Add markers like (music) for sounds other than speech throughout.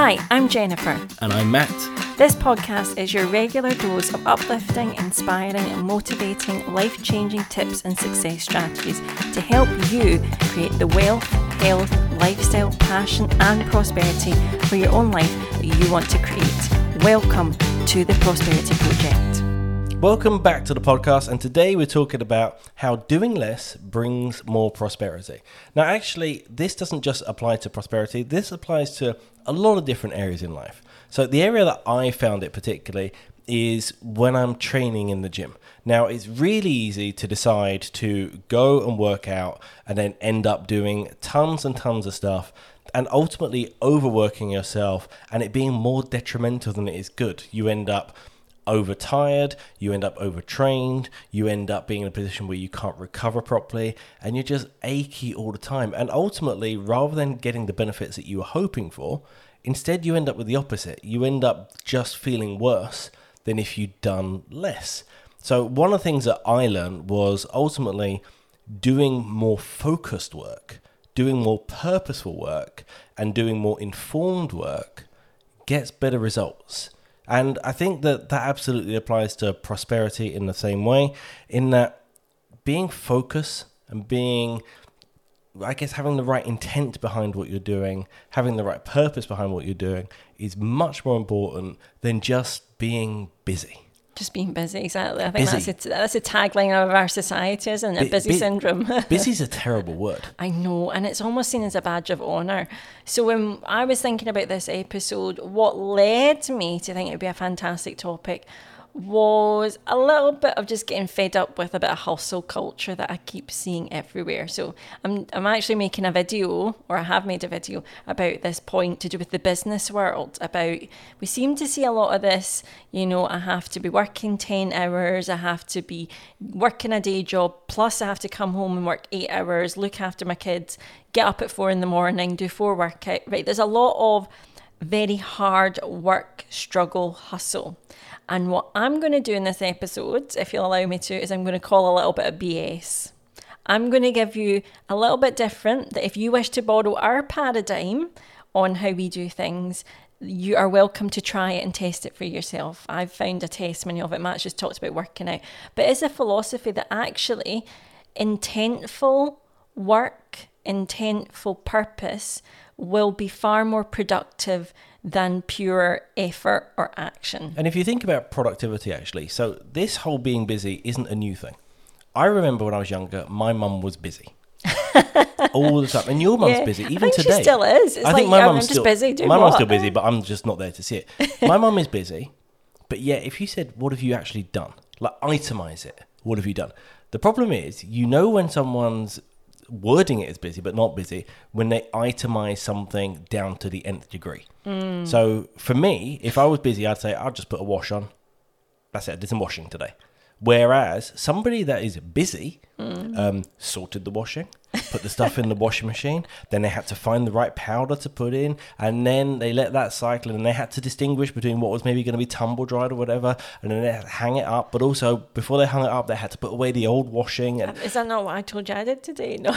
Hi, I'm Jennifer. And I'm Matt. This podcast is your regular dose of uplifting, inspiring, and motivating life changing tips and success strategies to help you create the wealth, health, lifestyle, passion, and prosperity for your own life that you want to create. Welcome to the Prosperity Project. Welcome back to the podcast, and today we're talking about how doing less brings more prosperity. Now, actually, this doesn't just apply to prosperity, this applies to a lot of different areas in life. So, the area that I found it particularly is when I'm training in the gym. Now, it's really easy to decide to go and work out and then end up doing tons and tons of stuff and ultimately overworking yourself and it being more detrimental than it is good. You end up overtired, you end up overtrained, you end up being in a position where you can't recover properly, and you're just achy all the time. And ultimately, rather than getting the benefits that you were hoping for, instead you end up with the opposite. You end up just feeling worse than if you'd done less. So, one of the things that I learned was ultimately doing more focused work, doing more purposeful work, and doing more informed work gets better results. And I think that that absolutely applies to prosperity in the same way, in that being focused and being, I guess, having the right intent behind what you're doing, having the right purpose behind what you're doing is much more important than just being busy. Just being busy, exactly. I think busy. that's a, that's a tagline of our society, isn't it? busy syndrome. (laughs) busy's a terrible word. I know, and it's almost seen as a badge of honour. So when I was thinking about this episode, what led me to think it would be a fantastic topic was a little bit of just getting fed up with a bit of hustle culture that I keep seeing everywhere. So I'm I'm actually making a video, or I have made a video about this point to do with the business world. About we seem to see a lot of this. You know, I have to be working ten hours. I have to be working a day job. Plus, I have to come home and work eight hours, look after my kids, get up at four in the morning, do four workout. Right, there's a lot of very hard work, struggle, hustle. And what I'm going to do in this episode, if you'll allow me to, is I'm going to call a little bit of BS. I'm going to give you a little bit different that if you wish to borrow our paradigm on how we do things, you are welcome to try it and test it for yourself. I've found a testimony of it. Matt just talked about working out. But it's a philosophy that actually intentful work, intentful purpose will be far more productive than pure effort or action. And if you think about productivity, actually, so this whole being busy isn't a new thing. I remember when I was younger, my mum was busy. (laughs) all the time, and your mum's yeah, busy even today. She still is. It's I think like, my mum's still busy. my mum's still busy, but I'm just not there to see it. (laughs) My mum is busy, but yeah, if you said, "What have you actually done?" Like itemize it. What have you done? The problem is, you know, when someone's wording it as busy but not busy when they itemize something down to the nth degree. Mm. So for me, if I was busy, I'd say I'll just put a wash on. That's it. I did some washing today. Whereas somebody that is busy mm. um, sorted the washing, put the stuff in the washing machine, then they had to find the right powder to put in, and then they let that cycle, and they had to distinguish between what was maybe going to be tumble dried or whatever, and then they had to hang it up. But also, before they hung it up, they had to put away the old washing. And, is that not what I told you I did today? No.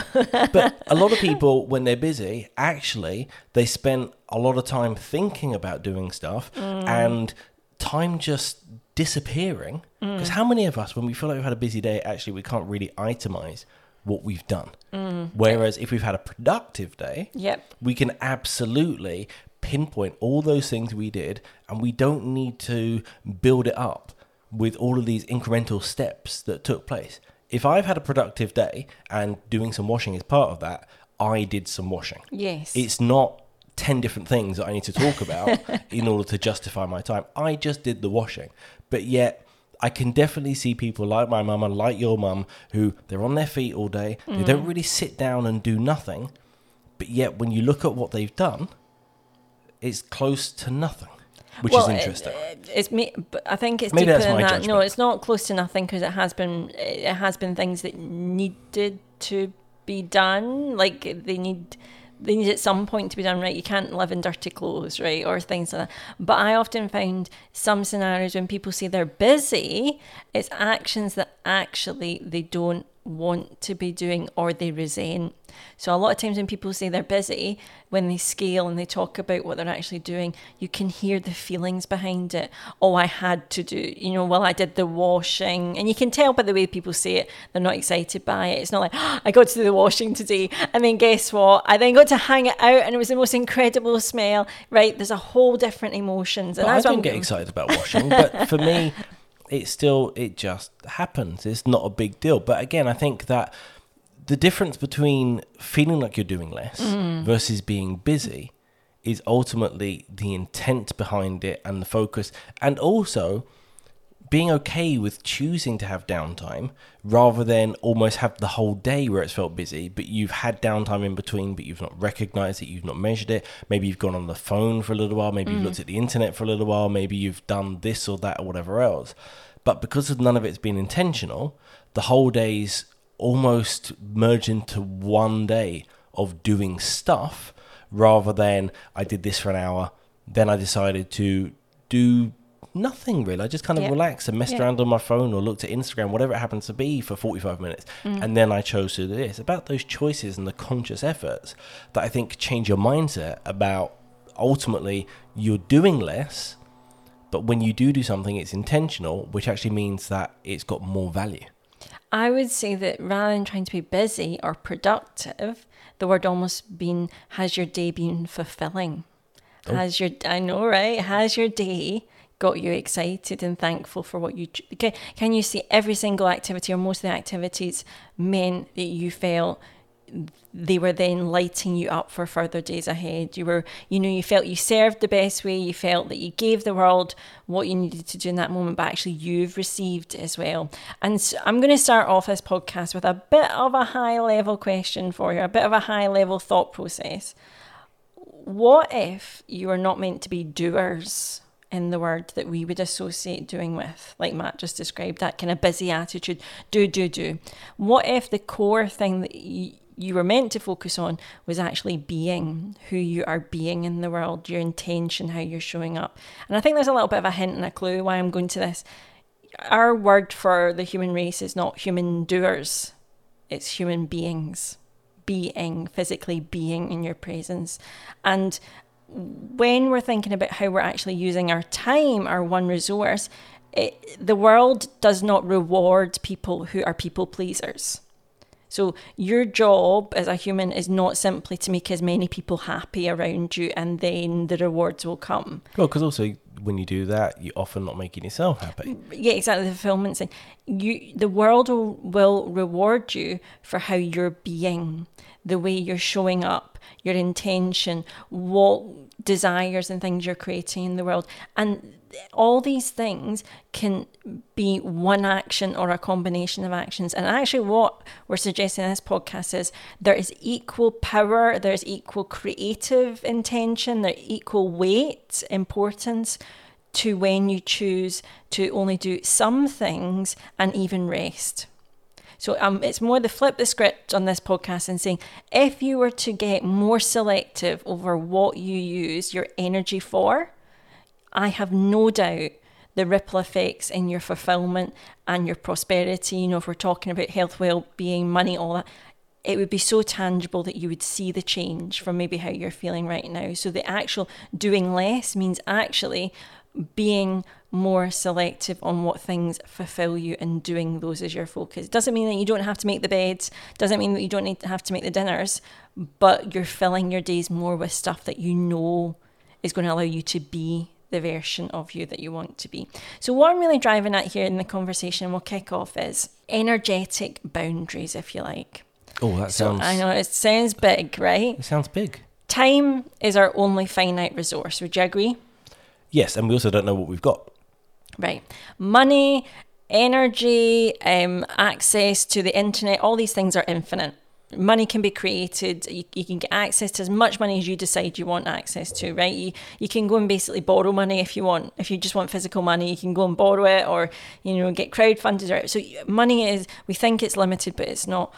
but a lot of (laughs) people, when they're busy, actually they spend a lot of time thinking about doing stuff, mm. and time just disappearing. Because mm. how many of us, when we feel like we've had a busy day, actually we can't really itemize what we've done. Mm. Whereas if we've had a productive day, yep. we can absolutely pinpoint all those things we did and we don't need to build it up with all of these incremental steps that took place. If I've had a productive day and doing some washing is part of that, I did some washing. Yes. It's not 10 different things that I need to talk about (laughs) in order to justify my time. I just did the washing. But yet, I can definitely see people like my mum and like your mum who they're on their feet all day. Mm. They don't really sit down and do nothing. But yet, when you look at what they've done, it's close to nothing, which well, is interesting. It, it's me, but I think it's Maybe deeper than that. Judgment. No, it's not close to nothing because it has been it has been things that needed to be done. Like they need they need at some point to be done right. You can't live in dirty clothes, right, or things like that. But I often find some scenarios when people say they're busy, it's actions that actually they don't want to be doing or they resent. So, a lot of times when people say they're busy, when they scale and they talk about what they're actually doing, you can hear the feelings behind it. Oh, I had to do, you know, well, I did the washing. And you can tell by the way people say it, they're not excited by it. It's not like, oh, (gasps) I got to do the washing today. And then guess what? I then got to hang it out and it was the most incredible smell, right? There's a whole different emotions. And I don't get excited about washing, but for me, (laughs) it still it just happens. It's not a big deal. But again, I think that the difference between feeling like you're doing less mm. versus being busy is ultimately the intent behind it and the focus, and also being okay with choosing to have downtime rather than almost have the whole day where it's felt busy, but you've had downtime in between, but you've not recognized it, you've not measured it. Maybe you've gone on the phone for a little while, maybe mm. you've looked at the internet for a little while, maybe you've done this or that or whatever else. But because of none of it's been intentional, the whole day's almost merge into one day of doing stuff rather than I did this for an hour, then I decided to do nothing really. I just kind of relaxed and messed around on my phone or looked at Instagram, whatever it happens to be, for 45 minutes. Mm. And then I chose to do this. About those choices and the conscious efforts that I think change your mindset about ultimately you're doing less but when you do do something, it's intentional, which actually means that it's got more value. I would say that rather than trying to be busy or productive, the word almost been has your day been fulfilling? Oh. Has your I know right? Has your day got you excited and thankful for what you can, can you see every single activity or most of the activities meant that you felt they were then lighting you up for further days ahead. You were, you know, you felt you served the best way, you felt that you gave the world what you needed to do in that moment, but actually you've received as well. And so I'm going to start off this podcast with a bit of a high level question for you, a bit of a high level thought process. What if you are not meant to be doers? in the word that we would associate doing with, like Matt just described, that kind of busy attitude, do, do, do. What if the core thing that you, you were meant to focus on was actually being who you are being in the world, your intention, how you're showing up. And I think there's a little bit of a hint and a clue why I'm going to this. Our word for the human race is not human doers, it's human beings. Being, physically being in your presence. And when we're thinking about how we're actually using our time, our one resource, it, the world does not reward people who are people pleasers. So your job as a human is not simply to make as many people happy around you and then the rewards will come. Well, because also when you do that, you're often not making yourself happy. Mm, yeah, exactly. The fulfillment thing. You, the world will, will reward you for how you're being, the way you're showing up, your intention, what desires and things you're creating in the world. And all these things can be one action or a combination of actions. And actually, what we're suggesting in this podcast is there is equal power, there's equal creative intention, there's equal weight, importance to when you choose to only do some things and even rest. So um, it's more the flip the script on this podcast and saying if you were to get more selective over what you use your energy for, I have no doubt the ripple effects in your fulfillment and your prosperity. You know, if we're talking about health, well being, money, all that, it would be so tangible that you would see the change from maybe how you're feeling right now. So the actual doing less means actually being more selective on what things fulfill you and doing those as your focus. Doesn't mean that you don't have to make the beds, doesn't mean that you don't need to have to make the dinners, but you're filling your days more with stuff that you know is going to allow you to be the version of you that you want to be. So, what I'm really driving at here in the conversation, we'll kick off, is energetic boundaries, if you like. Oh, that so, sounds. I know it sounds big, right? It sounds big. Time is our only finite resource. Would you agree? Yes, and we also don't know what we've got. Right. Money, energy, um, access to the internet, all these things are infinite. Money can be created. You, you, can get access to as much money as you decide you want access to, right? You, you can go and basically borrow money if you want. If you just want physical money, you can go and borrow it or, you know, get crowdfunded. Or, so money is, we think it's limited, but it's not.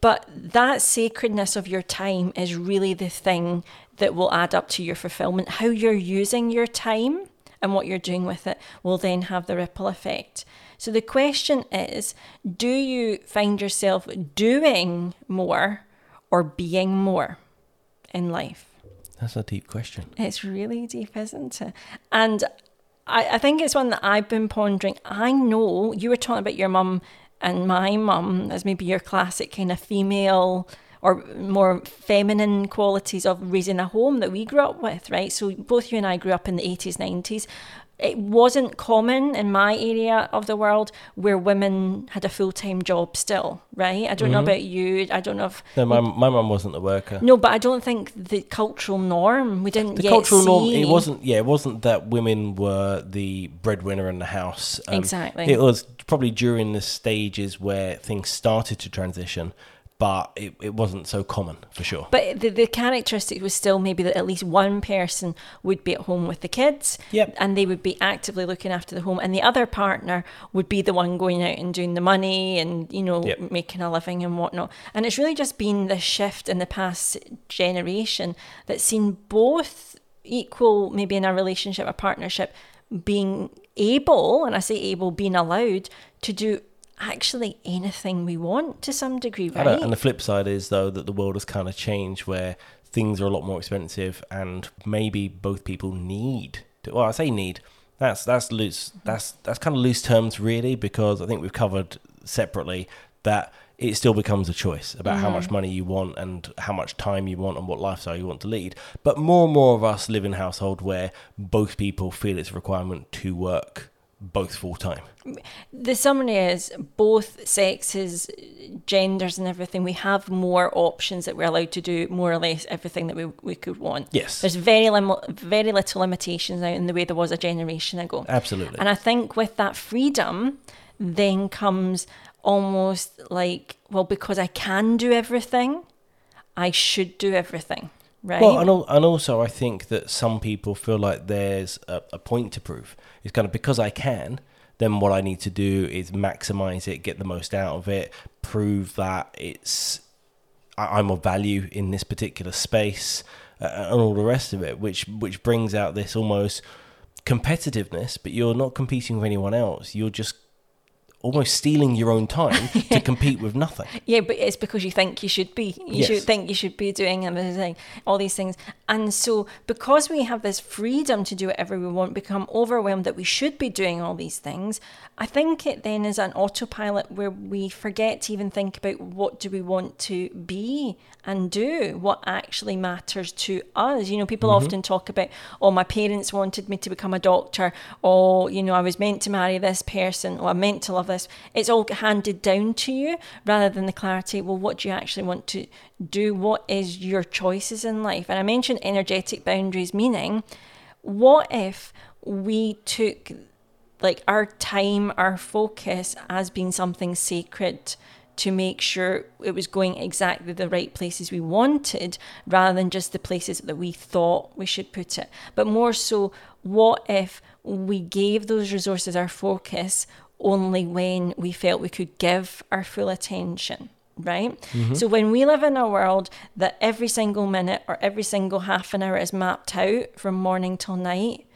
But that sacredness of your time is really the thing that will add up to your fulfillment. How you're using your time and what you're doing with it will then have the ripple effect. So the question is do you find yourself doing more or being more in life? That's a deep question. It's really deep, isn't it? And I, I think it's one that I've been pondering. I know you were talking about your mum and my mum as maybe your classic kind of female or more feminine qualities of raising a home that we grew up with, right? So both you and I grew up in the 80s, 90s it wasn't common in my area of the world where women had a full time job still, right? I don't mm-hmm. know about you. I don't know if. No, my, my mum wasn't a worker. No, but I don't think the cultural norm, we didn't The cultural see. norm, it wasn't, yeah, it wasn't that women were the breadwinner in the house. Um, exactly. It was probably during the stages where things started to transition but it, it wasn't so common for sure. But the, the characteristic was still maybe that at least one person would be at home with the kids yep. and they would be actively looking after the home and the other partner would be the one going out and doing the money and, you know, yep. making a living and whatnot. And it's really just been the shift in the past generation that's seen both equal, maybe in a relationship, a partnership, being able, and I say able, being allowed to do actually anything we want to some degree, right? And the flip side is though that the world has kind of changed where things are a lot more expensive and maybe both people need to, well I say need that's that's loose that's that's kind of loose terms really because I think we've covered separately that it still becomes a choice about mm. how much money you want and how much time you want and what lifestyle you want to lead. But more and more of us live in a household where both people feel it's a requirement to work both full time. The summary is both sexes, genders, and everything. We have more options that we're allowed to do more or less everything that we, we could want. Yes, there's very lim- very little limitations now in the way there was a generation ago. Absolutely, and I think with that freedom, then comes almost like well, because I can do everything, I should do everything. Right. Well, and, and also I think that some people feel like there's a, a point to prove. It's kind of because I can, then what I need to do is maximize it, get the most out of it, prove that it's I'm of value in this particular space, uh, and all the rest of it, which which brings out this almost competitiveness. But you're not competing with anyone else. You're just almost stealing your own time (laughs) to compete with nothing. Yeah, but it's because you think you should be. You yes. should think you should be doing everything, all these things. And so because we have this freedom to do whatever we want, become overwhelmed that we should be doing all these things, I think it then is an autopilot where we forget to even think about what do we want to be and do, what actually matters to us. You know, people mm-hmm. often talk about, oh, my parents wanted me to become a doctor, or, you know, I was meant to marry this person, or I'm meant to love this. It's all handed down to you rather than the clarity, well, what do you actually want to do? What is your choices in life? And I mentioned energetic boundaries, meaning, what if we took like our time, our focus as being something sacred to make sure it was going exactly the right places we wanted rather than just the places that we thought we should put it. But more so, what if we gave those resources our focus only when we felt we could give our full attention? Right? Mm-hmm. So when we live in a world that every single minute or every single half an hour is mapped out from morning till night,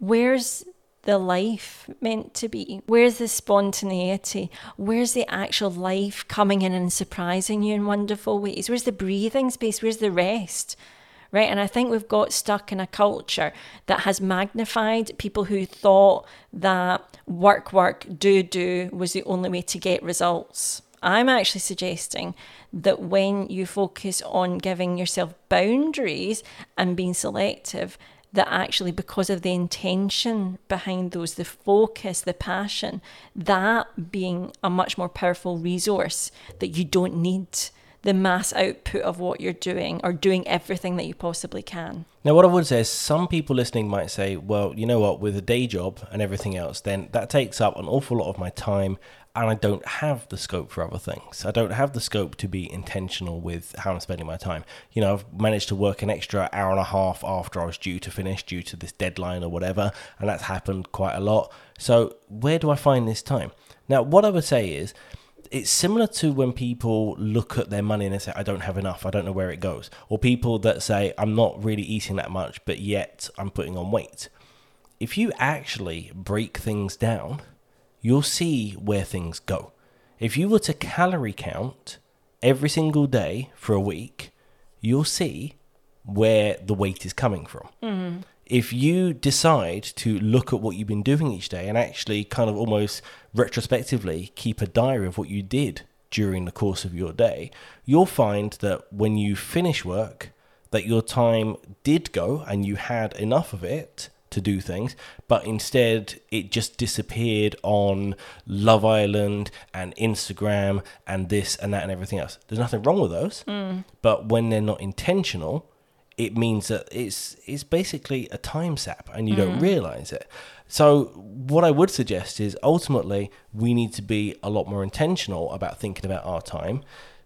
where's the life meant to be? Where's the spontaneity? Where's the actual life coming in and surprising you in wonderful ways? Where's the breathing space? Where's the rest? Right. And I think we've got stuck in a culture that has magnified people who thought that work, work, do, do was the only way to get results. I'm actually suggesting that when you focus on giving yourself boundaries and being selective, that actually because of the intention behind those the focus the passion that being a much more powerful resource that you don't need the mass output of what you're doing or doing everything that you possibly can now what i would say is some people listening might say well you know what with a day job and everything else then that takes up an awful lot of my time and I don't have the scope for other things. I don't have the scope to be intentional with how I'm spending my time. You know, I've managed to work an extra hour and a half after I was due to finish due to this deadline or whatever, and that's happened quite a lot. So, where do I find this time? Now, what I would say is, it's similar to when people look at their money and they say, I don't have enough, I don't know where it goes. Or people that say, I'm not really eating that much, but yet I'm putting on weight. If you actually break things down, you'll see where things go. If you were to calorie count every single day for a week, you'll see where the weight is coming from. Mm-hmm. If you decide to look at what you've been doing each day and actually kind of almost retrospectively keep a diary of what you did during the course of your day, you'll find that when you finish work, that your time did go and you had enough of it to do things, but instead it just disappeared on Love Island and Instagram and this and that and everything else. There's nothing wrong with those, mm. but when they're not intentional, it means that it's it's basically a time sap and you don't mm. realize it. So what I would suggest is ultimately we need to be a lot more intentional about thinking about our time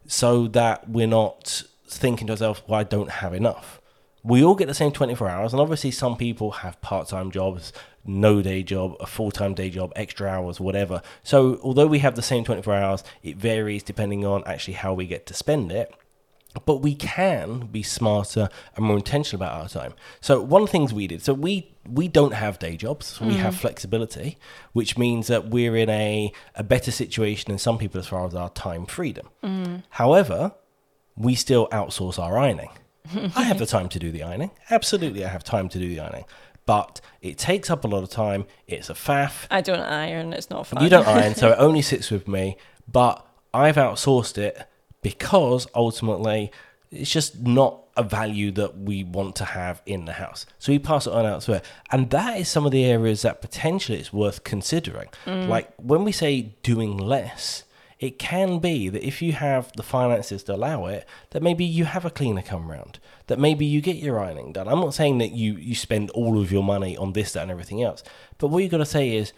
so that we're not thinking to ourselves, well, I don't have enough. We all get the same 24 hours, and obviously, some people have part time jobs, no day job, a full time day job, extra hours, whatever. So, although we have the same 24 hours, it varies depending on actually how we get to spend it but we can be smarter and more intentional about our time. So one of the things we did, so we we don't have day jobs, so we mm. have flexibility, which means that we're in a a better situation than some people as far as our time freedom. Mm. However, we still outsource our ironing. (laughs) I have the time to do the ironing. Absolutely, I have time to do the ironing. But it takes up a lot of time. It's a faff. I don't iron. It's not fun. You don't iron, so it (laughs) only sits with me. But I've outsourced it because ultimately it's just not a value that we want to have in the house. So we pass it on elsewhere. And that is some of the areas that potentially it's worth considering. Mm. Like when we say doing less, it can be that if you have the finances to allow it, that maybe you have a cleaner come round, that maybe you get your ironing done. I'm not saying that you, you spend all of your money on this, that, and everything else. But what you've got to say is,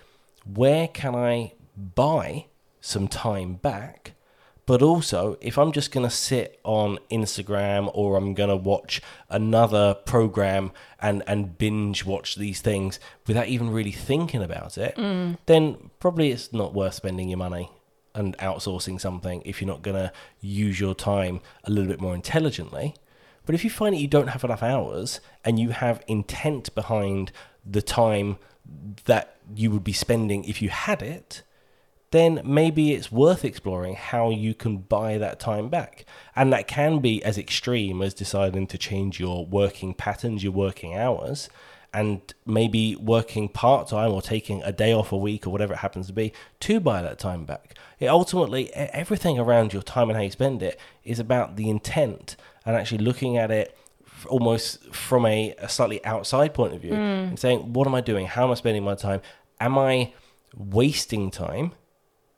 where can I buy some time back? But also, if I'm just going to sit on Instagram or I'm going to watch another program and, and binge watch these things without even really thinking about it, mm. then probably it's not worth spending your money and outsourcing something if you're not going to use your time a little bit more intelligently. But if you find that you don't have enough hours and you have intent behind the time that you would be spending if you had it, then maybe it's worth exploring how you can buy that time back. And that can be as extreme as deciding to change your working patterns, your working hours, and maybe working part time or taking a day off a week or whatever it happens to be to buy that time back. It ultimately, everything around your time and how you spend it is about the intent and actually looking at it almost from a, a slightly outside point of view hmm. and saying, what am I doing? How am I spending my time? Am I wasting time?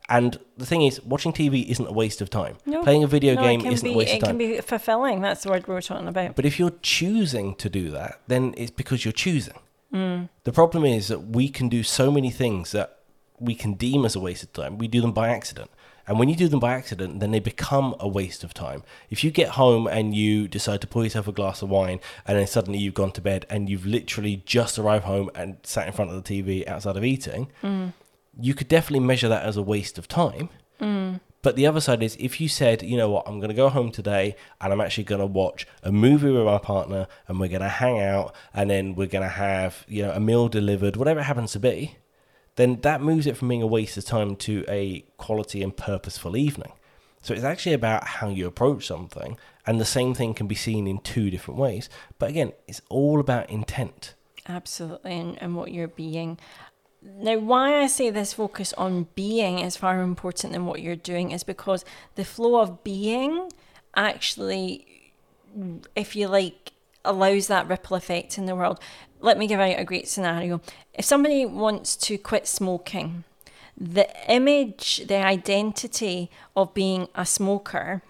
And the thing is, watching TV isn't a waste of time. No. Playing a video No, game isn't be, a waste of time. It can be fulfilling. That's the word we were talking about. But if you're choosing to do that, then it's because you're choosing. Mm. The problem is that we can do so many things that we can deem as a waste of time. We do them by accident. And when you do them by accident, then they become a waste of time. If you get home and you decide to pour yourself a glass of wine and then suddenly you've gone to bed and you've literally just arrived home and sat in front of the TV outside of eating, mm. You could definitely measure that as a waste of time. Mm. But the other side is if you said, you know what, I'm going to go home today and I'm actually going to watch a movie with my partner and we're going to hang out and then we're going to have, you know, a meal delivered, whatever it happens to be, then that moves it from being a waste of time to a quality and purposeful evening. So it's actually about how you approach something. And the same thing can be seen in two different ways. But again, it's all about intent. Absolutely, and, and what you're being. Now, why I say this focus on being is far more important than what you're doing is because the flow of being actually, if you like, allows that ripple effect in the world. Let me give out a great scenario. If somebody wants to quit smoking, the image, the identity of being a smoker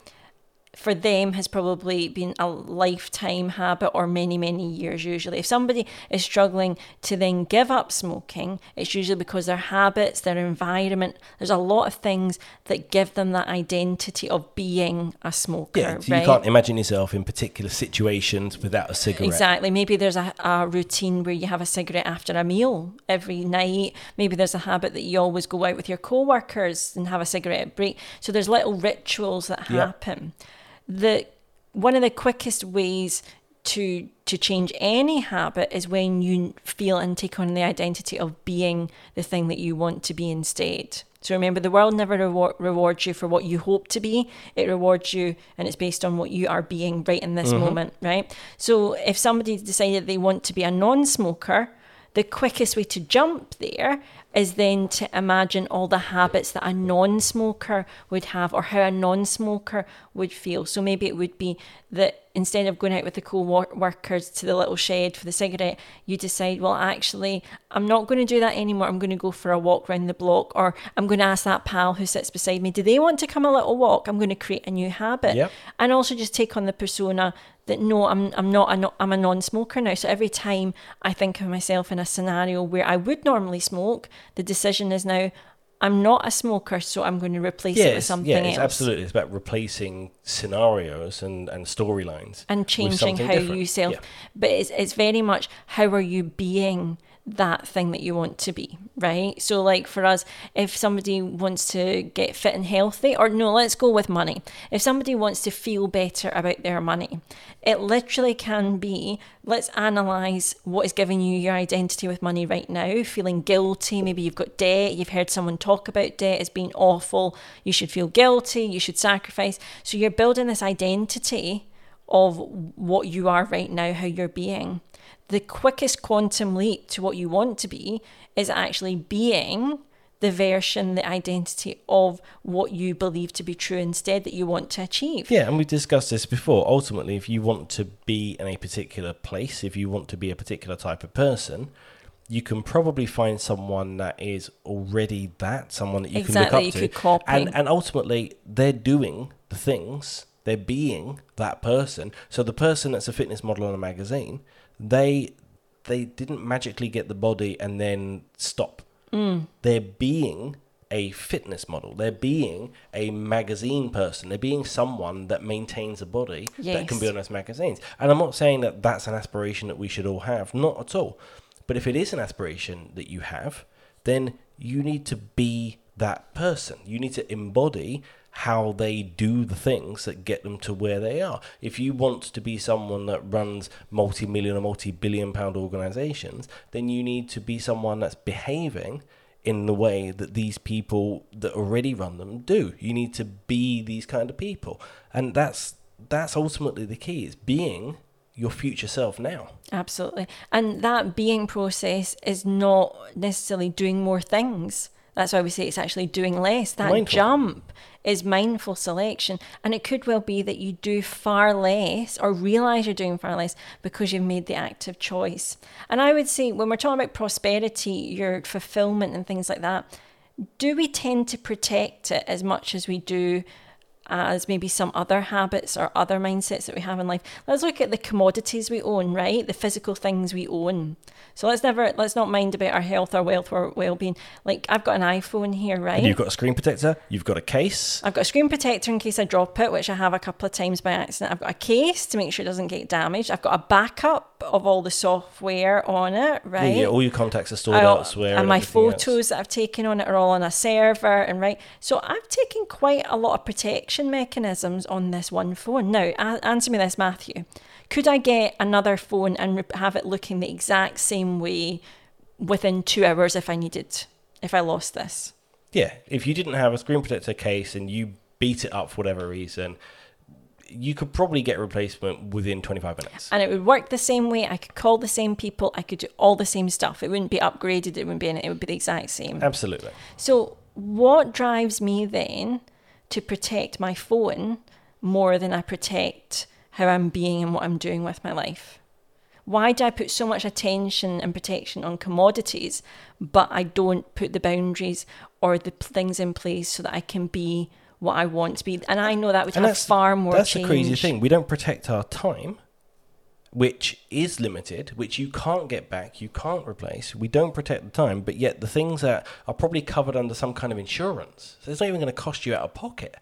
for them has probably been a lifetime habit or many, many years usually. If somebody is struggling to then give up smoking, it's usually because their habits, their environment, there's a lot of things that give them that identity of being a smoker. Yeah, so right? you can't imagine yourself in particular situations without a cigarette. Exactly. Maybe there's a, a routine where you have a cigarette after a meal every night. Maybe there's a habit that you always go out with your co-workers and have a cigarette break. So there's little rituals that happen. The one of the quickest ways to to change any habit is when you feel and take on the identity of being the thing that you want to be instead. So remember, the world never reward, rewards you for what you hope to be. It rewards you, and it's based on what you are being right in this mm-hmm. moment, right? So if somebody decided they want to be a non-smoker, the quickest way to jump there is then to imagine all the habits that a non smoker would have or how a non smoker would feel. So maybe it would be that instead of going out with the co workers to the little shed for the cigarette, you decide, well, actually, I'm not going to do that anymore. I'm going to go for a walk around the block, or I'm going to ask that pal who sits beside me, do they want to come a little walk? I'm going to create a new habit. Yep. And also just take on the persona that no, I'm I'm not a, I'm a non-smoker now. So every time I think of myself in a scenario where I would normally smoke, the decision is now I'm not a smoker, so I'm going to replace it with something yeah, it's else. absolutely. It's about replacing scenarios and, and storylines and changing how different. you self. Yeah. But it's it's very much how are you being that thing that you want to be, right? So like for us, if somebody wants to get fit and healthy, or no, let's go with money. If somebody wants to feel better about their money, it literally can be let's analyze what is giving you your identity with money right now, feeling guilty, maybe you've got debt, you've heard someone talk about debt as being awful, you should feel guilty, you should sacrifice. So you're building this identity of what you are right now, how you're being. The quickest quantum leap to what you want to be is actually being the version, the identity of what you believe to be true instead that you want to achieve. Yeah, and we've discussed this before. Ultimately, if you want to be in a particular place, if you want to be a particular type of person, you can probably find someone that is already that, someone that you Exactly, can look up could to. copy. And and ultimately they're doing the things, they're being that person. So the person that's a fitness model on a magazine, they they didn't magically get the body and then stop. Mm. They're being a fitness model. They're being a magazine person. They're being someone that maintains a body that can be on those magazines. And I'm not saying that that's an aspiration that we should all have, not at all. But if it is an aspiration that you have, then you need to be that person. You need to embody how they do the things that get them to where they are. If you want to be someone that runs multi million or multi billion pound organizations, then you need to be someone that's behaving in the way that these people that already run them do. You need to be these kind of people. And that's that's ultimately the key is being your future self now. Absolutely. And that being process is not necessarily doing more things. That's why we say it's actually doing less. That Mindful. jump is mindful selection. And it could well be that you do far less or realize you're doing far less because you've made the active choice. And I would say when we're talking about prosperity, your fulfillment and things like that, do we tend to protect it as much as we do as maybe some other habits or other mindsets that we have in life. Let's look at the commodities we own, right? The physical things we own. So let's never let's not mind about our health or wealth or well-being. Like I've got an iPhone here, right? And you've got a screen protector, you've got a case. I've got a screen protector in case I drop it, which I have a couple of times by accident. I've got a case to make sure it doesn't get damaged. I've got a backup of all the software on it, right? yeah, all your contacts are stored I- elsewhere. and my everything else. photos that I've taken on it are all on a server and right. So I've taken quite a lot of protection mechanisms on this one phone. Now, a- answer me this, Matthew. Could I get another phone and re- have it looking the exact same way within two hours if I needed, if I lost this? Yeah, if you didn't have a screen protector case and you beat it up for whatever reason, you could probably get a replacement within 25 minutes. And it would work the same way. I could call the same people. I could do all the same stuff. It wouldn't be upgraded. It wouldn't be. It would be the exact same. Absolutely. So, what drives me then to protect my phone more than I protect how I'm being and what I'm doing with my life? Why do I put so much attention and protection on commodities, but I don't put the boundaries or the things in place so that I can be what I want to be? And I know that would And have far more That's change. the crazy thing. We don't protect our time, which is limited, which you can't get back, you can't replace. We don't protect the time, but yet the things that are probably covered under some kind of insurance, so it's not even going to cost you out of pocket.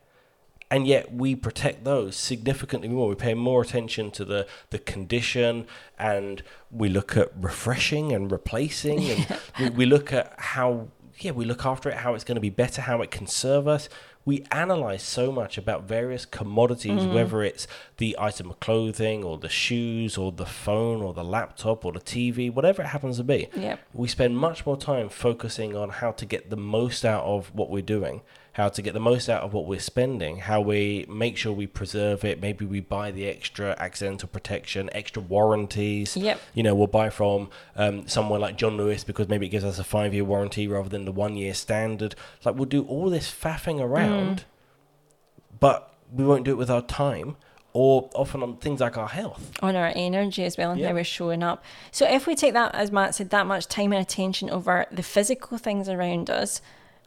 And yet we protect those significantly more. We pay more attention to the, the condition and we look at refreshing and replacing and (laughs) we, we look at how yeah, we look after it, how it's going to be better, how it can serve us. We analyze so much about various commodities, Mm. whether it's the item of clothing or the shoes or the phone or the laptop or the TV, whatever it happens to be. Yep. We spend much more time focusing on how to get the most out of what we're doing, how to get the most out of what we're spending, how we make sure we preserve it. Maybe we buy the extra accidental protection, extra warranties. Yep. You know, we'll buy from um, somewhere like John Lewis because maybe it gives us a five year warranty rather than the one year standard. Like, we'll do all this faffing around, but we won't do it with our time or often on things like our health. on our energy as well and Yeah. how we're showing up. So if we take that, as Matt said, that much time and attention over the physical things around us,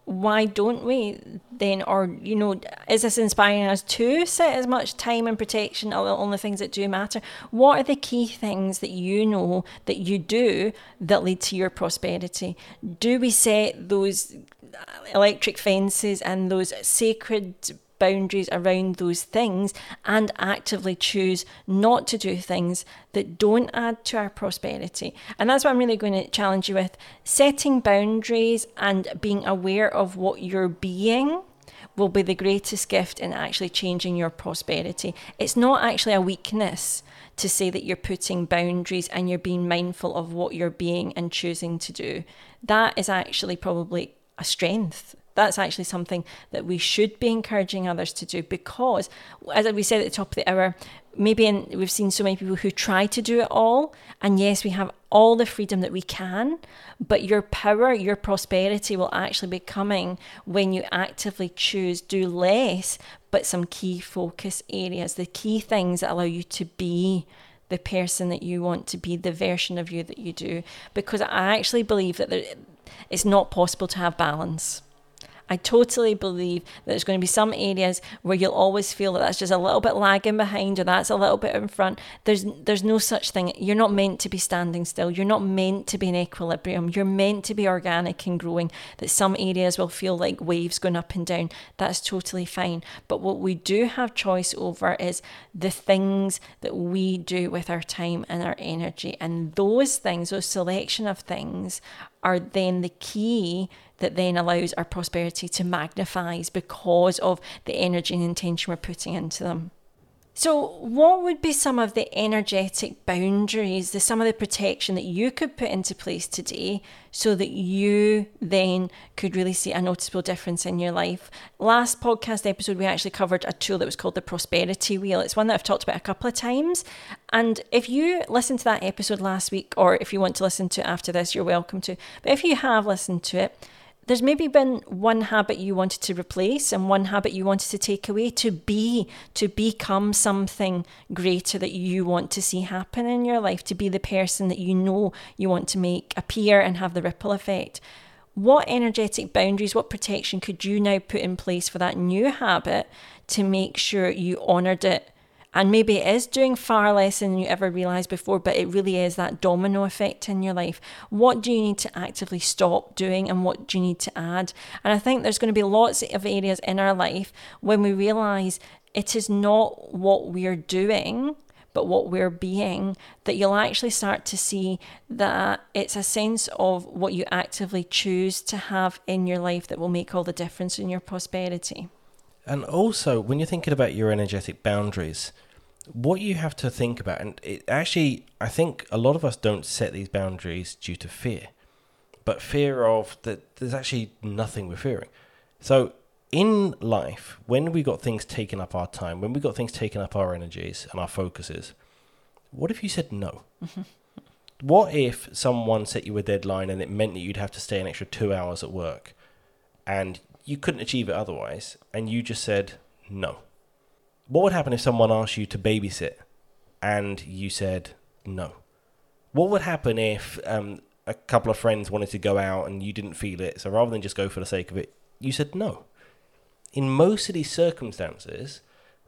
why don't we then, or you know, is this inspiring us to set as much time and protection on the things that do matter? What are the key things that you know that you do that lead to your prosperity? Do we set those electric fences and those sacred boundaries around those things and actively choose not to do things that don't add to our prosperity. And that's what I'm really going to challenge you with setting boundaries and being aware of what you're being will be the greatest gift in actually changing your prosperity. It's not actually a weakness to say that you're putting boundaries and you're being mindful of what you're being and choosing to do. That is actually probably a strength. That's actually something that we should be encouraging others to do because, as we said at the top of the hour, maybe in, we've seen so many people who try to do it all. And yes, we have all the freedom that we can, but your power, your prosperity will actually be coming when you actively choose do less, but some key focus areas, the key things that allow you to be the person that you want to be, the version of you that you do. Because I actually believe that there, it's not possible to have balance. I totally believe that there's going to be some areas where you'll always feel that that's just a little bit lagging behind or that's a little bit in front. There's there's no such thing. You're not meant to be standing still. You're not meant to be in equilibrium. You're meant to be organic and growing. That some areas will feel like waves going up and down. That's totally fine. But what we do have choice over is the things that we do with our time and our energy. And those things, those selection of things are then the key that then allows our prosperity to magnifies because of the energy and intention we're putting into them. So, what would be some of the energetic boundaries, the some of the protection that you could put into place today so that you then could really see a noticeable difference in your life? Last podcast episode, we actually covered a tool that was called the Prosperity Wheel. It's one that I've talked about a couple of times. And if you listened to that episode last week, or if you want to listen to it after this, you're welcome to. But if you have listened to it, there's maybe been one habit you wanted to replace and one habit you wanted to take away to be to become something greater that you want to see happen in your life to be the person that you know you want to make appear and have the ripple effect. What energetic boundaries what protection could you now put in place for that new habit to make sure you honored it and maybe it is doing far less than you ever realized before, but it really is that domino effect in your life. What do you need to actively stop doing and what do you need to add? And I think there's going to be lots of areas in our life when we realize it is not what we're doing but what we're being, that you'll actually start to see that it's a sense of what you actively choose to have in your life that will make all the difference in your prosperity. And also, when you're thinking about your energetic boundaries, what you have to think about, and it actually, I think a lot of us don't set these boundaries due to fear, but fear of that there's actually nothing we're fearing. So, in life, when we got things taking up our time, when we got things taking up our energies and our focuses, what if you said no? (laughs) what if someone set you a deadline and it meant that you'd have to stay an extra two hours at work and you couldn't achieve it otherwise, and you just said no? What would happen if someone asked you to babysit and you said no? What would happen if um, a couple of friends wanted to go out and you didn't feel it? So rather than just go for the sake of it, you said no. In most of these circumstances,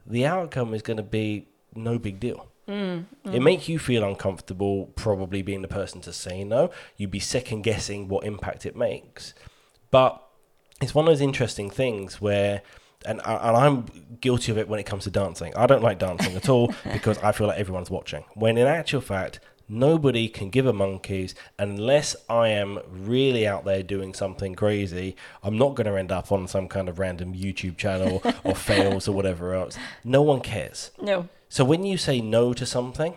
the outcome is going to be no big deal. It makes you feel uncomfortable, probably being the person to say no. You'd be second guessing what impact it makes. But it's one of those interesting things where, and, I- and I'm guilty of it when it comes to dancing. I don't like dancing at all (laughs) because I feel like everyone's watching. When in actual fact, Nobody can give a monkeys unless I am really out there doing something crazy. I'm not going to end up on some kind of random YouTube channel or (laughs) fails or whatever else. No one cares. No. So when you say no to something,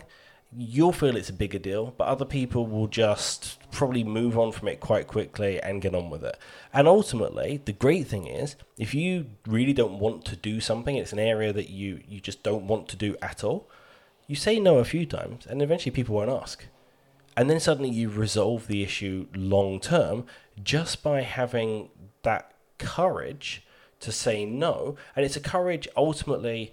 you'll feel it's a bigger deal, but other people will just probably move on from it quite quickly and get on with it. And ultimately, the great thing is, if you really don't want to do something, it's an area that you you just don't want to do at all. You say no a few times, and eventually people won't ask. And then suddenly you resolve the issue long term just by having that courage to say no. And it's a courage ultimately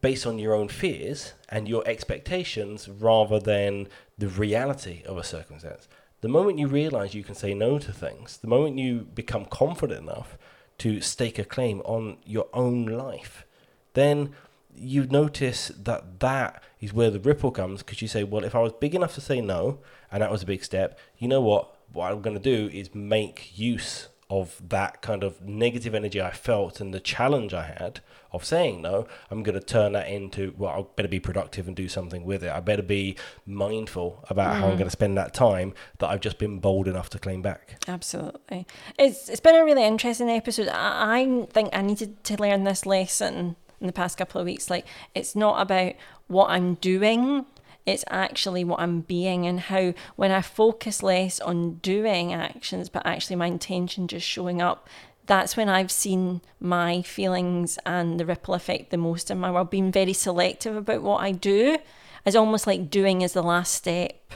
based on your own fears and your expectations rather than the reality of a circumstance. The moment you realize you can say no to things, the moment you become confident enough to stake a claim on your own life, then you notice that that is where the ripple comes because you say, well, if I was big enough to say no, and that was a big step, you know what? What I'm going to do is make use of that kind of negative energy I felt and the challenge I had of saying no, I'm going to turn that into, well, I better be productive and do something with it. I better be mindful about mm. how I'm going to spend that time that I've just been bold enough to claim back. Absolutely. It's, it's been a really interesting episode. I, I think I needed to learn this lesson in the past couple of weeks. Like, it's not about what I'm doing it's actually what I'm being and how when I focus less on doing actions, but actually my intention just showing up, that's when I've seen my feelings and the ripple effect the most in my world. Being very selective about what I do is almost like doing is the last step.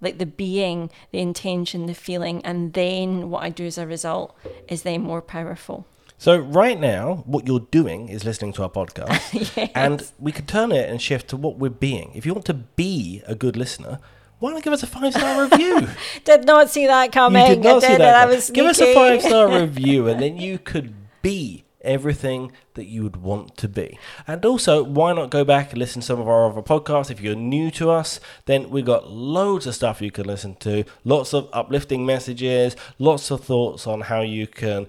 Like the being, the intention, the feeling, and then what I do as a result is then more powerful. So right now, what you're doing is listening to our podcast, (laughs) yes. and we could turn it and shift to what we're being. If you want to be a good listener, why not give us a five star (laughs) review? did not see that coming. You did not see that. that was give us a five star (laughs) review, and then you could be everything that you would want to be. And also, why not go back and listen to some of our other podcasts? If you're new to us, then we've got loads of stuff you can listen to, lots of uplifting messages, lots of thoughts on how you can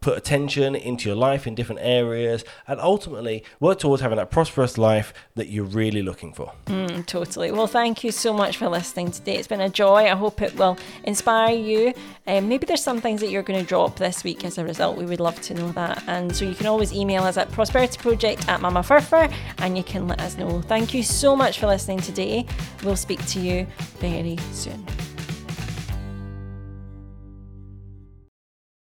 put attention into your life in different areas, and ultimately work towards having that prosperous life that you're really looking for. Mm, totally. Well, thank you so much for listening today. It's been a joy. I hope it will inspire you. Um, maybe there's some things that you're going to drop this week as a result. We would love to know that. And so you can always email us at prosperityproject at Mama Furfur and you can let us know. Thank you so much for listening today. We'll speak to you very soon.